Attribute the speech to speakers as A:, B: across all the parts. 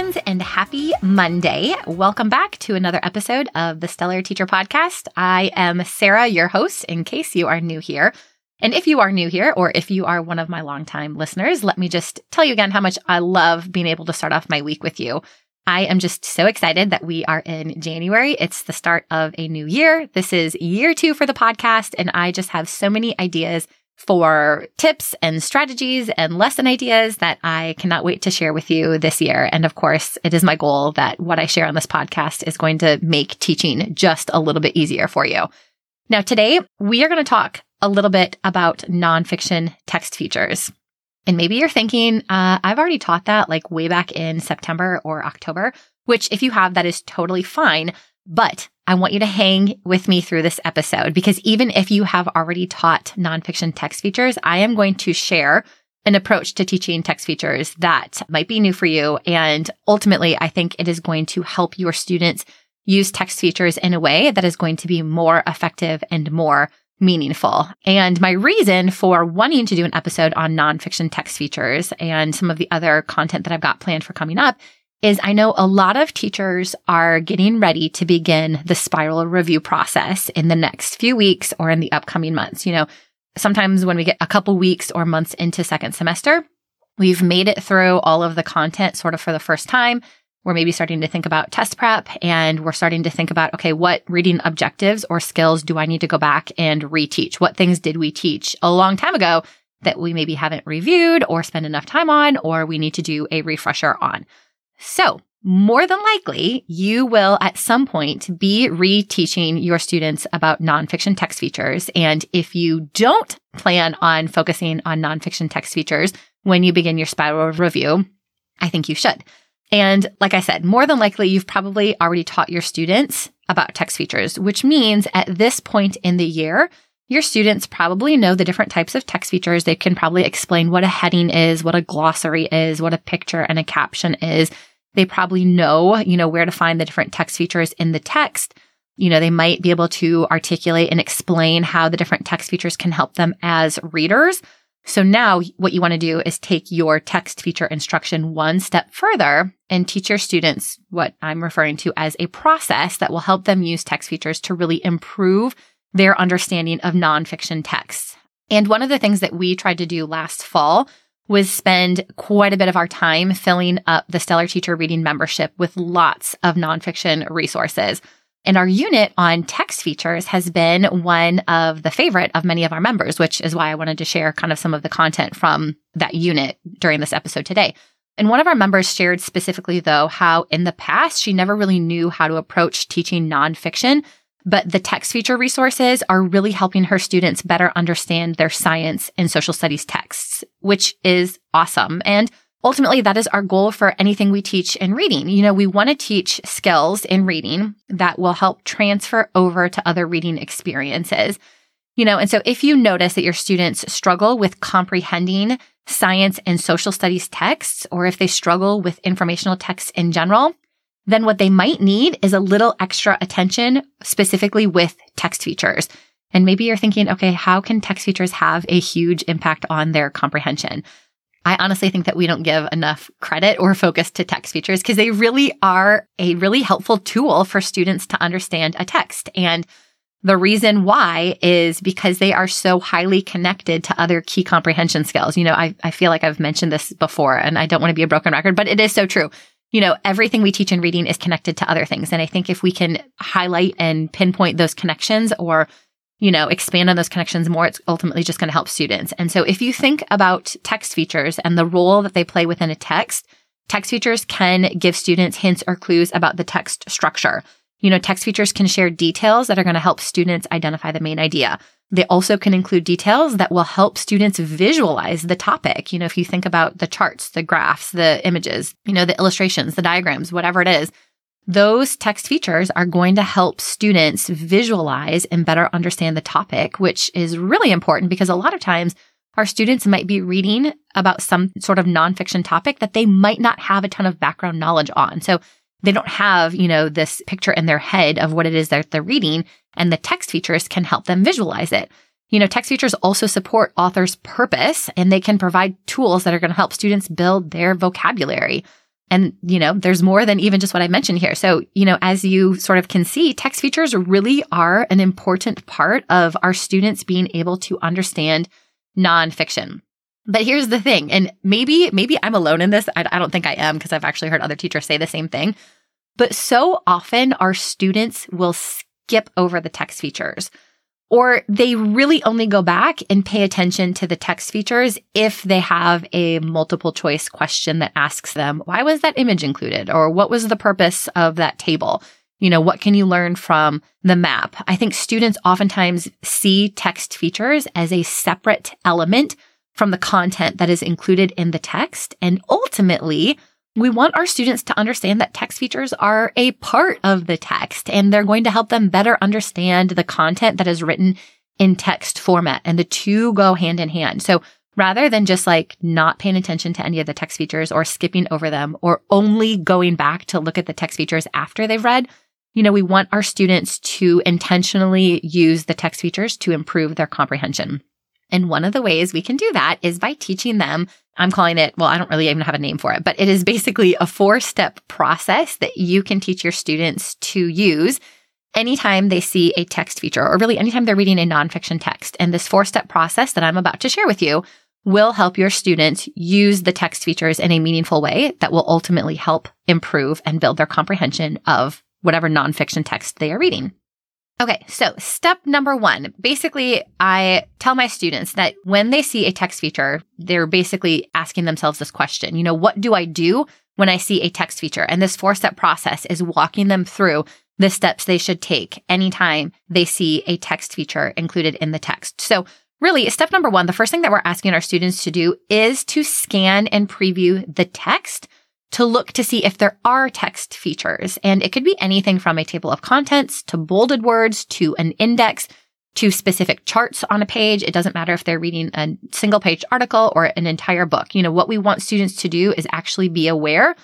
A: Friends, and happy Monday. Welcome back to another episode of the Stellar Teacher Podcast. I am Sarah, your host, in case you are new here. And if you are new here, or if you are one of my longtime listeners, let me just tell you again how much I love being able to start off my week with you. I am just so excited that we are in January. It's the start of a new year. This is year two for the podcast, and I just have so many ideas for tips and strategies and lesson ideas that I cannot wait to share with you this year. And of course, it is my goal that what I share on this podcast is going to make teaching just a little bit easier for you. Now, today we are going to talk a little bit about nonfiction text features. And maybe you're thinking, uh, I've already taught that like way back in September or October, which if you have, that is totally fine. But I want you to hang with me through this episode because even if you have already taught nonfiction text features, I am going to share an approach to teaching text features that might be new for you. And ultimately, I think it is going to help your students use text features in a way that is going to be more effective and more meaningful. And my reason for wanting to do an episode on nonfiction text features and some of the other content that I've got planned for coming up is I know a lot of teachers are getting ready to begin the spiral review process in the next few weeks or in the upcoming months. You know, sometimes when we get a couple weeks or months into second semester, we've made it through all of the content sort of for the first time. We're maybe starting to think about test prep and we're starting to think about, okay, what reading objectives or skills do I need to go back and reteach? What things did we teach a long time ago that we maybe haven't reviewed or spent enough time on, or we need to do a refresher on? So, more than likely, you will at some point be reteaching your students about nonfiction text features. And if you don't plan on focusing on nonfiction text features when you begin your spiral review, I think you should. And like I said, more than likely, you've probably already taught your students about text features, which means at this point in the year, your students probably know the different types of text features. They can probably explain what a heading is, what a glossary is, what a picture and a caption is. They probably know, you know, where to find the different text features in the text. You know, they might be able to articulate and explain how the different text features can help them as readers. So now what you want to do is take your text feature instruction one step further and teach your students what I'm referring to as a process that will help them use text features to really improve their understanding of nonfiction texts. And one of the things that we tried to do last fall was spend quite a bit of our time filling up the Stellar Teacher Reading membership with lots of nonfiction resources. And our unit on text features has been one of the favorite of many of our members, which is why I wanted to share kind of some of the content from that unit during this episode today. And one of our members shared specifically, though, how in the past she never really knew how to approach teaching nonfiction, but the text feature resources are really helping her students better understand their science and social studies texts, which is awesome. And ultimately, that is our goal for anything we teach in reading. You know, we want to teach skills in reading that will help transfer over to other reading experiences. You know, and so if you notice that your students struggle with comprehending science and social studies texts, or if they struggle with informational texts in general, then what they might need is a little extra attention, specifically with text features. And maybe you're thinking, okay, how can text features have a huge impact on their comprehension? I honestly think that we don't give enough credit or focus to text features because they really are a really helpful tool for students to understand a text. And the reason why is because they are so highly connected to other key comprehension skills. You know, I, I feel like I've mentioned this before and I don't want to be a broken record, but it is so true. You know, everything we teach in reading is connected to other things. And I think if we can highlight and pinpoint those connections or you know, expand on those connections more, it's ultimately just going to help students. And so if you think about text features and the role that they play within a text, text features can give students hints or clues about the text structure. You know, text features can share details that are going to help students identify the main idea. They also can include details that will help students visualize the topic. You know, if you think about the charts, the graphs, the images, you know, the illustrations, the diagrams, whatever it is, those text features are going to help students visualize and better understand the topic, which is really important because a lot of times our students might be reading about some sort of nonfiction topic that they might not have a ton of background knowledge on. So they don't have, you know, this picture in their head of what it is that they're reading, and the text features can help them visualize it. You know, text features also support authors' purpose and they can provide tools that are going to help students build their vocabulary. And, you know, there's more than even just what I mentioned here. So, you know, as you sort of can see, text features really are an important part of our students being able to understand nonfiction. But here's the thing, and maybe, maybe I'm alone in this. I, I don't think I am because I've actually heard other teachers say the same thing. But so often our students will skip over the text features or they really only go back and pay attention to the text features if they have a multiple choice question that asks them, why was that image included? Or what was the purpose of that table? You know, what can you learn from the map? I think students oftentimes see text features as a separate element from the content that is included in the text. And ultimately, we want our students to understand that text features are a part of the text and they're going to help them better understand the content that is written in text format and the two go hand in hand. So rather than just like not paying attention to any of the text features or skipping over them or only going back to look at the text features after they've read, you know, we want our students to intentionally use the text features to improve their comprehension. And one of the ways we can do that is by teaching them. I'm calling it, well, I don't really even have a name for it, but it is basically a four step process that you can teach your students to use anytime they see a text feature or really anytime they're reading a nonfiction text. And this four step process that I'm about to share with you will help your students use the text features in a meaningful way that will ultimately help improve and build their comprehension of whatever nonfiction text they are reading. Okay, so step number one basically, I tell my students that when they see a text feature, they're basically asking themselves this question You know, what do I do when I see a text feature? And this four step process is walking them through the steps they should take anytime they see a text feature included in the text. So, really, step number one, the first thing that we're asking our students to do is to scan and preview the text to look to see if there are text features. And it could be anything from a table of contents to bolded words to an index to specific charts on a page. It doesn't matter if they're reading a single page article or an entire book. You know, what we want students to do is actually be aware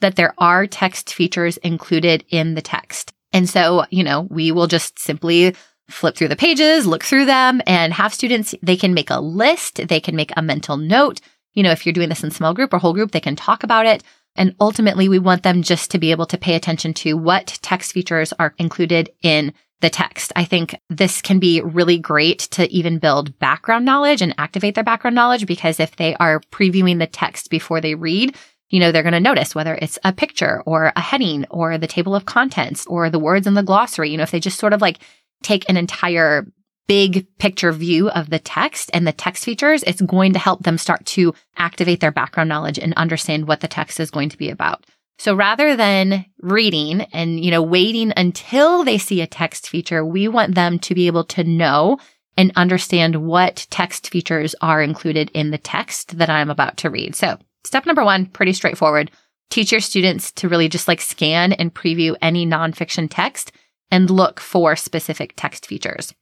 A: that there are text features included in the text. And so, you know, we will just simply flip through the pages, look through them and have students, they can make a list. They can make a mental note. You know, if you're doing this in small group or whole group, they can talk about it. And ultimately, we want them just to be able to pay attention to what text features are included in the text. I think this can be really great to even build background knowledge and activate their background knowledge because if they are previewing the text before they read, you know, they're going to notice whether it's a picture or a heading or the table of contents or the words in the glossary. You know, if they just sort of like take an entire big picture view of the text and the text features, it's going to help them start to activate their background knowledge and understand what the text is going to be about. So rather than reading and, you know, waiting until they see a text feature, we want them to be able to know and understand what text features are included in the text that I'm about to read. So step number one, pretty straightforward. Teach your students to really just like scan and preview any nonfiction text and look for specific text features.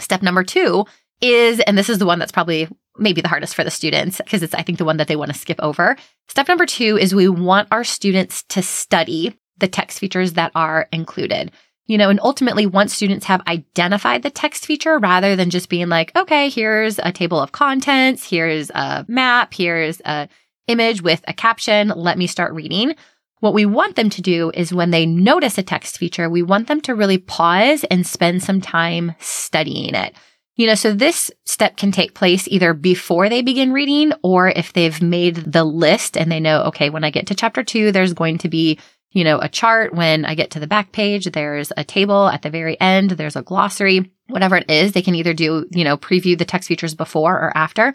A: Step number two is, and this is the one that's probably maybe the hardest for the students because it's, I think, the one that they want to skip over. Step number two is we want our students to study the text features that are included. You know, and ultimately, once students have identified the text feature, rather than just being like, okay, here's a table of contents, here's a map, here's a image with a caption, let me start reading. What we want them to do is when they notice a text feature, we want them to really pause and spend some time studying it. You know, so this step can take place either before they begin reading or if they've made the list and they know, okay, when I get to chapter two, there's going to be, you know, a chart. When I get to the back page, there's a table at the very end, there's a glossary, whatever it is. They can either do, you know, preview the text features before or after.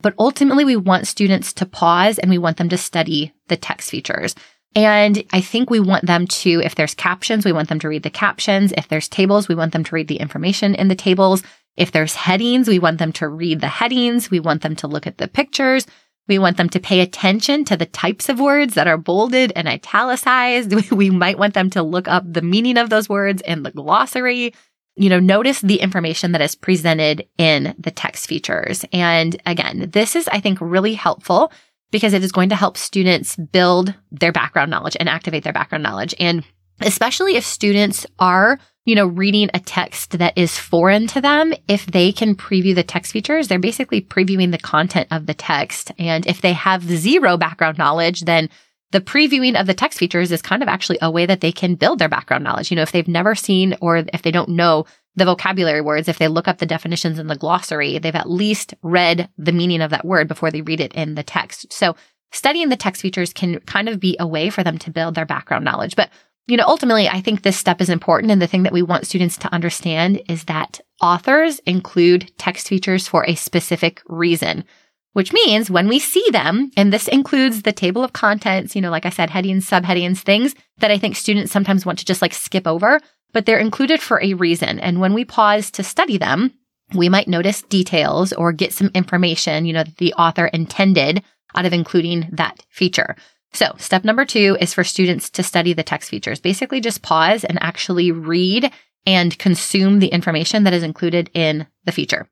A: But ultimately, we want students to pause and we want them to study the text features. And I think we want them to, if there's captions, we want them to read the captions. If there's tables, we want them to read the information in the tables. If there's headings, we want them to read the headings. We want them to look at the pictures. We want them to pay attention to the types of words that are bolded and italicized. We might want them to look up the meaning of those words in the glossary. You know, notice the information that is presented in the text features. And again, this is, I think, really helpful because it is going to help students build their background knowledge and activate their background knowledge. And especially if students are you know, reading a text that is foreign to them, if they can preview the text features, they're basically previewing the content of the text. And if they have zero background knowledge, then the previewing of the text features is kind of actually a way that they can build their background knowledge. You know, if they've never seen or if they don't know the vocabulary words, if they look up the definitions in the glossary, they've at least read the meaning of that word before they read it in the text. So studying the text features can kind of be a way for them to build their background knowledge. But you know, ultimately, I think this step is important. And the thing that we want students to understand is that authors include text features for a specific reason, which means when we see them, and this includes the table of contents, you know, like I said, headings, subheadings, things that I think students sometimes want to just like skip over, but they're included for a reason. And when we pause to study them, we might notice details or get some information, you know, that the author intended out of including that feature. So, step number two is for students to study the text features. Basically, just pause and actually read and consume the information that is included in the feature.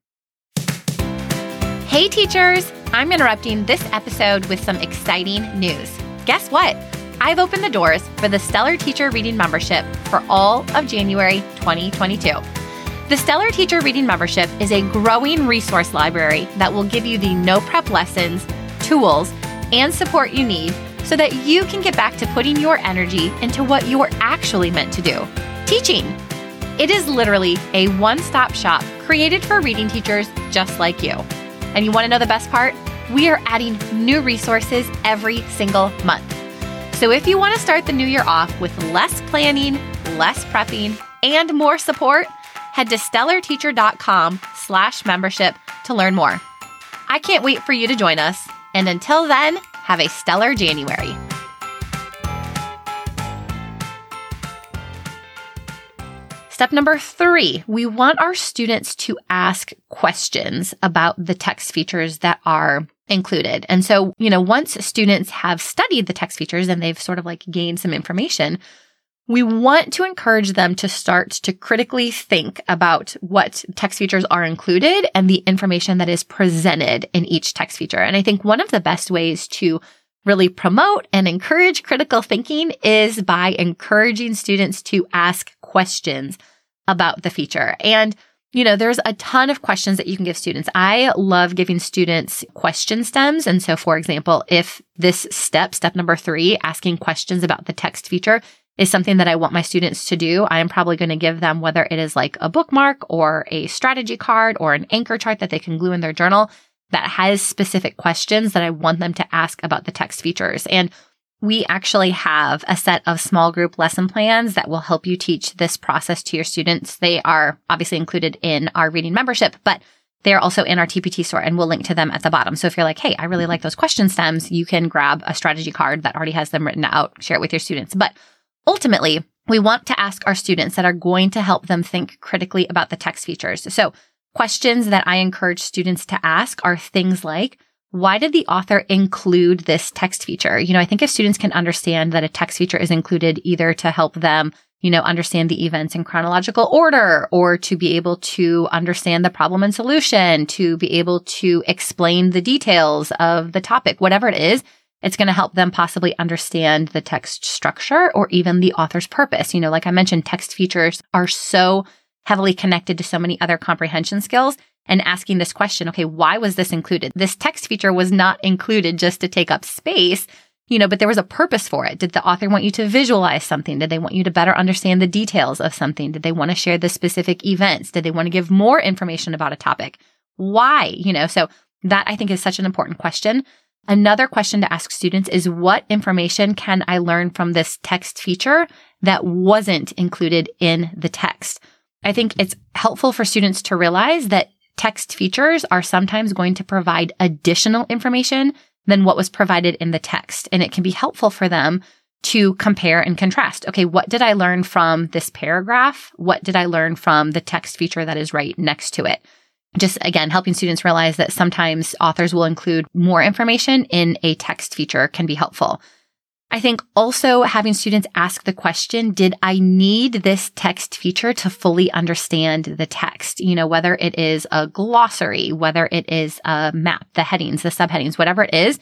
A: Hey, teachers! I'm interrupting this episode with some exciting news. Guess what? I've opened the doors for the Stellar Teacher Reading Membership for all of January 2022. The Stellar Teacher Reading Membership is a growing resource library that will give you the no prep lessons, tools, and support you need so that you can get back to putting your energy into what you're actually meant to do teaching. It is literally a one stop shop created for reading teachers just like you. And you want to know the best part? We are adding new resources every single month. So if you want to start the new year off with less planning, less prepping, and more support, head to stellarteacher.com slash membership to learn more. I can't wait for you to join us. And until then, have a stellar January. Step number three, we want our students to ask questions about the text features that are included. And so, you know, once students have studied the text features and they've sort of like gained some information, we want to encourage them to start to critically think about what text features are included and the information that is presented in each text feature. And I think one of the best ways to really promote and encourage critical thinking is by encouraging students to ask questions about the feature. And you know, there's a ton of questions that you can give students. I love giving students question stems. And so, for example, if this step, step number three, asking questions about the text feature, is something that I want my students to do, I am probably going to give them whether it is like a bookmark or a strategy card or an anchor chart that they can glue in their journal. that has specific questions that I want them to ask about the text features. And we actually have a set of small group lesson plans that will help you teach this process to your students. They are obviously included in our reading membership, but they're also in our TPT store and we'll link to them at the bottom. So if you're like, hey, I really like those question stems, you can grab a strategy card that already has them written out, share it with your students. But ultimately, we want to ask our students that are going to help them think critically about the text features. So questions that I encourage students to ask are things like, why did the author include this text feature? You know, I think if students can understand that a text feature is included either to help them, you know, understand the events in chronological order or to be able to understand the problem and solution, to be able to explain the details of the topic, whatever it is, it's going to help them possibly understand the text structure or even the author's purpose. You know, like I mentioned, text features are so heavily connected to so many other comprehension skills and asking this question, okay, why was this included? This text feature was not included just to take up space, you know, but there was a purpose for it. Did the author want you to visualize something? Did they want you to better understand the details of something? Did they want to share the specific events? Did they want to give more information about a topic? Why? You know, so that I think is such an important question. Another question to ask students is what information can I learn from this text feature that wasn't included in the text? I think it's helpful for students to realize that text features are sometimes going to provide additional information than what was provided in the text. And it can be helpful for them to compare and contrast. Okay, what did I learn from this paragraph? What did I learn from the text feature that is right next to it? Just again, helping students realize that sometimes authors will include more information in a text feature can be helpful. I think also having students ask the question, did I need this text feature to fully understand the text? You know, whether it is a glossary, whether it is a map, the headings, the subheadings, whatever it is,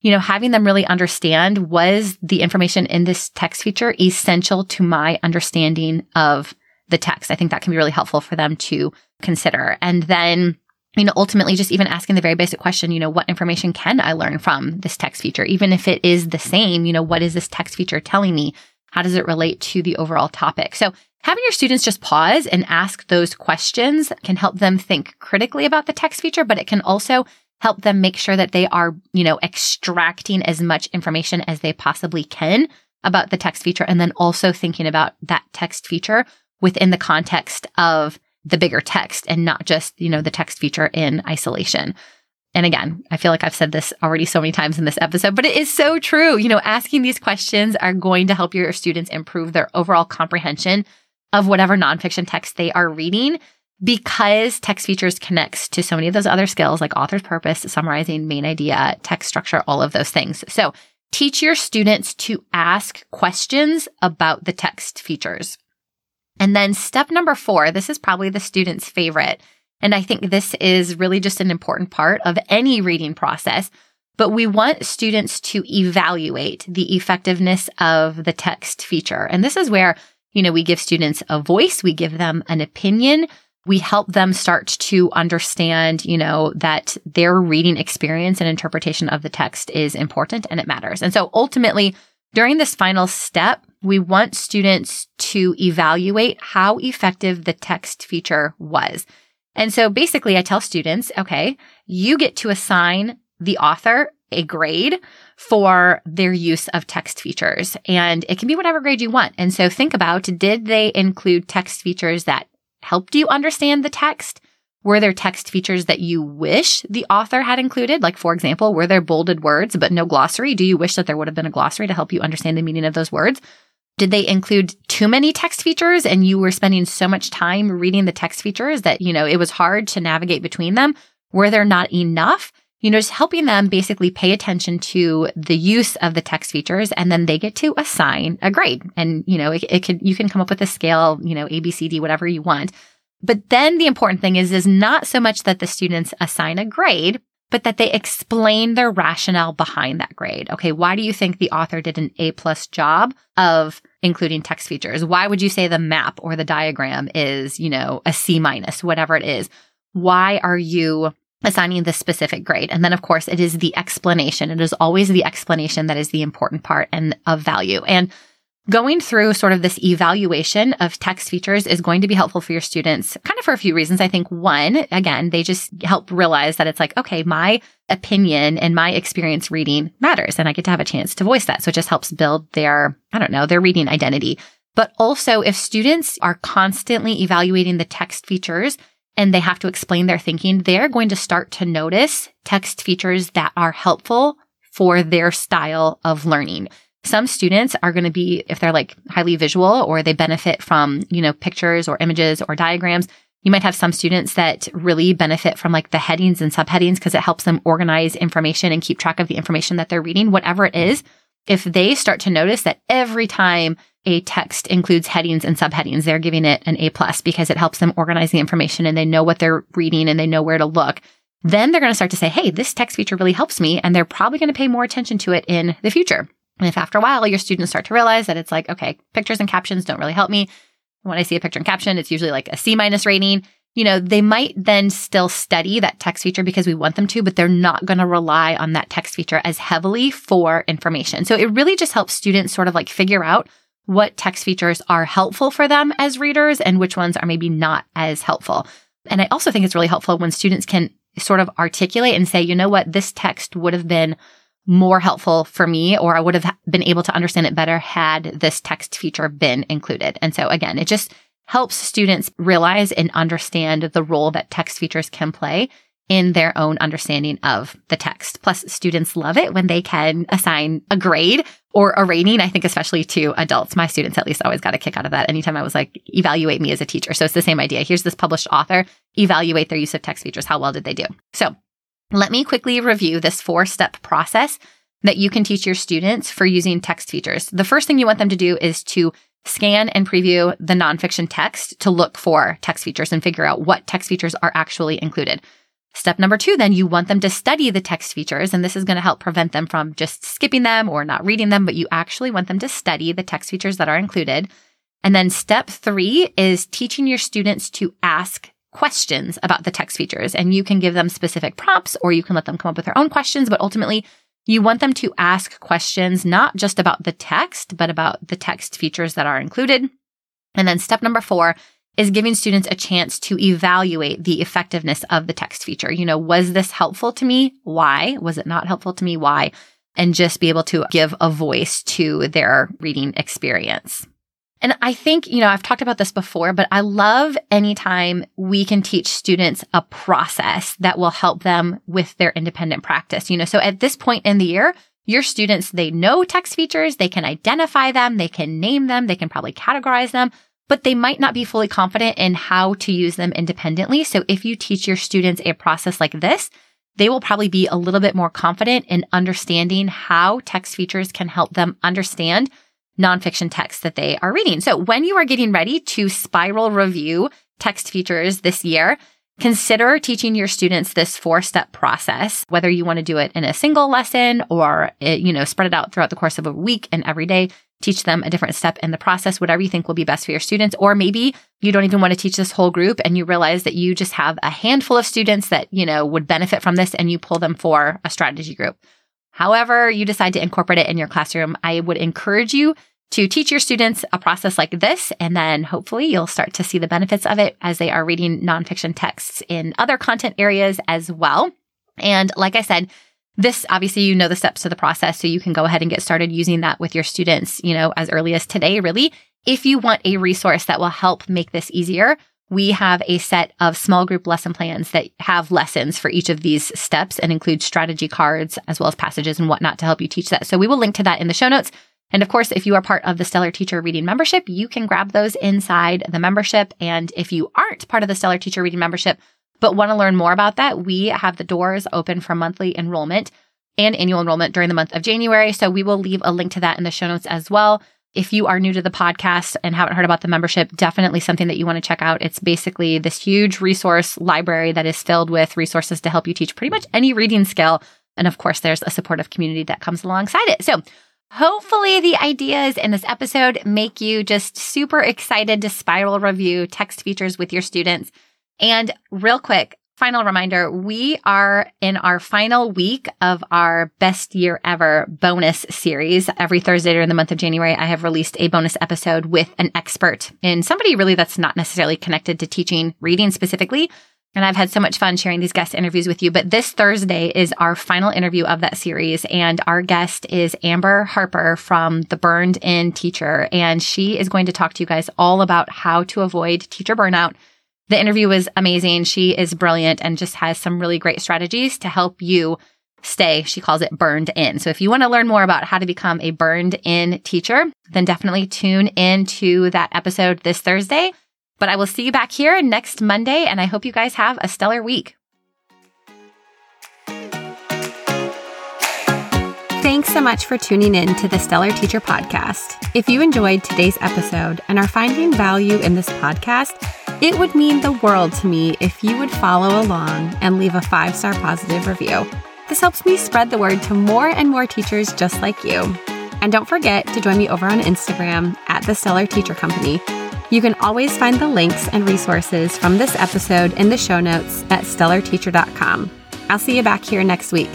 A: you know, having them really understand was the information in this text feature essential to my understanding of the text. I think that can be really helpful for them to consider. And then you know, ultimately just even asking the very basic question, you know, what information can I learn from this text feature? Even if it is the same, you know, what is this text feature telling me? How does it relate to the overall topic? So having your students just pause and ask those questions can help them think critically about the text feature, but it can also help them make sure that they are, you know, extracting as much information as they possibly can about the text feature and then also thinking about that text feature within the context of the bigger text and not just, you know, the text feature in isolation. And again, I feel like I've said this already so many times in this episode, but it is so true. You know, asking these questions are going to help your students improve their overall comprehension of whatever nonfiction text they are reading because text features connects to so many of those other skills like author's purpose, summarizing, main idea, text structure, all of those things. So teach your students to ask questions about the text features. And then step number four, this is probably the student's favorite. And I think this is really just an important part of any reading process. But we want students to evaluate the effectiveness of the text feature. And this is where, you know, we give students a voice, we give them an opinion, we help them start to understand, you know, that their reading experience and interpretation of the text is important and it matters. And so ultimately, during this final step, we want students to evaluate how effective the text feature was. And so basically I tell students, okay, you get to assign the author a grade for their use of text features. And it can be whatever grade you want. And so think about, did they include text features that helped you understand the text? Were there text features that you wish the author had included? Like, for example, were there bolded words but no glossary? Do you wish that there would have been a glossary to help you understand the meaning of those words? Did they include too many text features and you were spending so much time reading the text features that, you know, it was hard to navigate between them? Were there not enough? You know, just helping them basically pay attention to the use of the text features and then they get to assign a grade. And, you know, it, it could, you can come up with a scale, you know, A, B, C, D, whatever you want. But then the important thing is, is not so much that the students assign a grade, but that they explain their rationale behind that grade. Okay. Why do you think the author did an A plus job of including text features? Why would you say the map or the diagram is, you know, a C minus, whatever it is? Why are you assigning this specific grade? And then of course it is the explanation. It is always the explanation that is the important part and of value. And Going through sort of this evaluation of text features is going to be helpful for your students kind of for a few reasons. I think one, again, they just help realize that it's like, okay, my opinion and my experience reading matters and I get to have a chance to voice that. So it just helps build their, I don't know, their reading identity. But also if students are constantly evaluating the text features and they have to explain their thinking, they're going to start to notice text features that are helpful for their style of learning. Some students are going to be, if they're like highly visual or they benefit from, you know, pictures or images or diagrams, you might have some students that really benefit from like the headings and subheadings because it helps them organize information and keep track of the information that they're reading, whatever it is. If they start to notice that every time a text includes headings and subheadings, they're giving it an A plus because it helps them organize the information and they know what they're reading and they know where to look. Then they're going to start to say, Hey, this text feature really helps me. And they're probably going to pay more attention to it in the future. And if after a while your students start to realize that it's like, okay, pictures and captions don't really help me. When I see a picture and caption, it's usually like a C minus rating. You know, they might then still study that text feature because we want them to, but they're not going to rely on that text feature as heavily for information. So it really just helps students sort of like figure out what text features are helpful for them as readers and which ones are maybe not as helpful. And I also think it's really helpful when students can sort of articulate and say, you know what, this text would have been more helpful for me, or I would have been able to understand it better had this text feature been included. And so again, it just helps students realize and understand the role that text features can play in their own understanding of the text. Plus, students love it when they can assign a grade or a rating. I think, especially to adults, my students at least always got a kick out of that. Anytime I was like, evaluate me as a teacher. So it's the same idea. Here's this published author, evaluate their use of text features. How well did they do? So let me quickly review this four step process that you can teach your students for using text features. The first thing you want them to do is to scan and preview the nonfiction text to look for text features and figure out what text features are actually included. Step number two, then you want them to study the text features, and this is going to help prevent them from just skipping them or not reading them, but you actually want them to study the text features that are included. And then step three is teaching your students to ask questions about the text features. And you can give them specific prompts or you can let them come up with their own questions, but ultimately you want them to ask questions not just about the text, but about the text features that are included. And then step number four is giving students a chance to evaluate the effectiveness of the text feature. You know, was this helpful to me? Why? Was it not helpful to me? Why? And just be able to give a voice to their reading experience. And I think, you know, I've talked about this before, but I love anytime we can teach students a process that will help them with their independent practice. You know, so at this point in the year, your students, they know text features, they can identify them, they can name them, they can probably categorize them, but they might not be fully confident in how to use them independently. So if you teach your students a process like this, they will probably be a little bit more confident in understanding how text features can help them understand nonfiction text that they are reading. So when you are getting ready to spiral review text features this year, consider teaching your students this four step process, whether you want to do it in a single lesson or, it, you know, spread it out throughout the course of a week and every day. Teach them a different step in the process, whatever you think will be best for your students. Or maybe you don't even want to teach this whole group and you realize that you just have a handful of students that, you know, would benefit from this and you pull them for a strategy group. However, you decide to incorporate it in your classroom, I would encourage you to teach your students a process like this. And then hopefully you'll start to see the benefits of it as they are reading nonfiction texts in other content areas as well. And like I said, this obviously you know the steps to the process so you can go ahead and get started using that with your students you know as early as today really if you want a resource that will help make this easier we have a set of small group lesson plans that have lessons for each of these steps and include strategy cards as well as passages and whatnot to help you teach that. So we will link to that in the show notes. And of course, if you are part of the Stellar Teacher Reading membership, you can grab those inside the membership. And if you aren't part of the Stellar Teacher Reading membership, but want to learn more about that, we have the doors open for monthly enrollment and annual enrollment during the month of January. So we will leave a link to that in the show notes as well. If you are new to the podcast and haven't heard about the membership, definitely something that you want to check out. It's basically this huge resource library that is filled with resources to help you teach pretty much any reading skill. And of course, there's a supportive community that comes alongside it. So Hopefully, the ideas in this episode make you just super excited to spiral review text features with your students. And real quick, final reminder we are in our final week of our best year ever bonus series. Every Thursday during the month of January, I have released a bonus episode with an expert in somebody really that's not necessarily connected to teaching reading specifically. And I've had so much fun sharing these guest interviews with you. But this Thursday is our final interview of that series. And our guest is Amber Harper from The Burned In Teacher. And she is going to talk to you guys all about how to avoid teacher burnout the interview was amazing. She is brilliant and just has some really great strategies to help you stay. She calls it burned in. So if you want to learn more about how to become a burned in teacher, then definitely tune in to that episode this Thursday. But I will see you back here next Monday, and I hope you guys have a stellar week. Thanks so much for tuning in to the Stellar Teacher Podcast. If you enjoyed today's episode and are finding value in this podcast, it would mean the world to me if you would follow along and leave a five star positive review. This helps me spread the word to more and more teachers just like you. And don't forget to join me over on Instagram at the Stellar Teacher Company. You can always find the links and resources from this episode in the show notes at stellarteacher.com. I'll see you back here next week.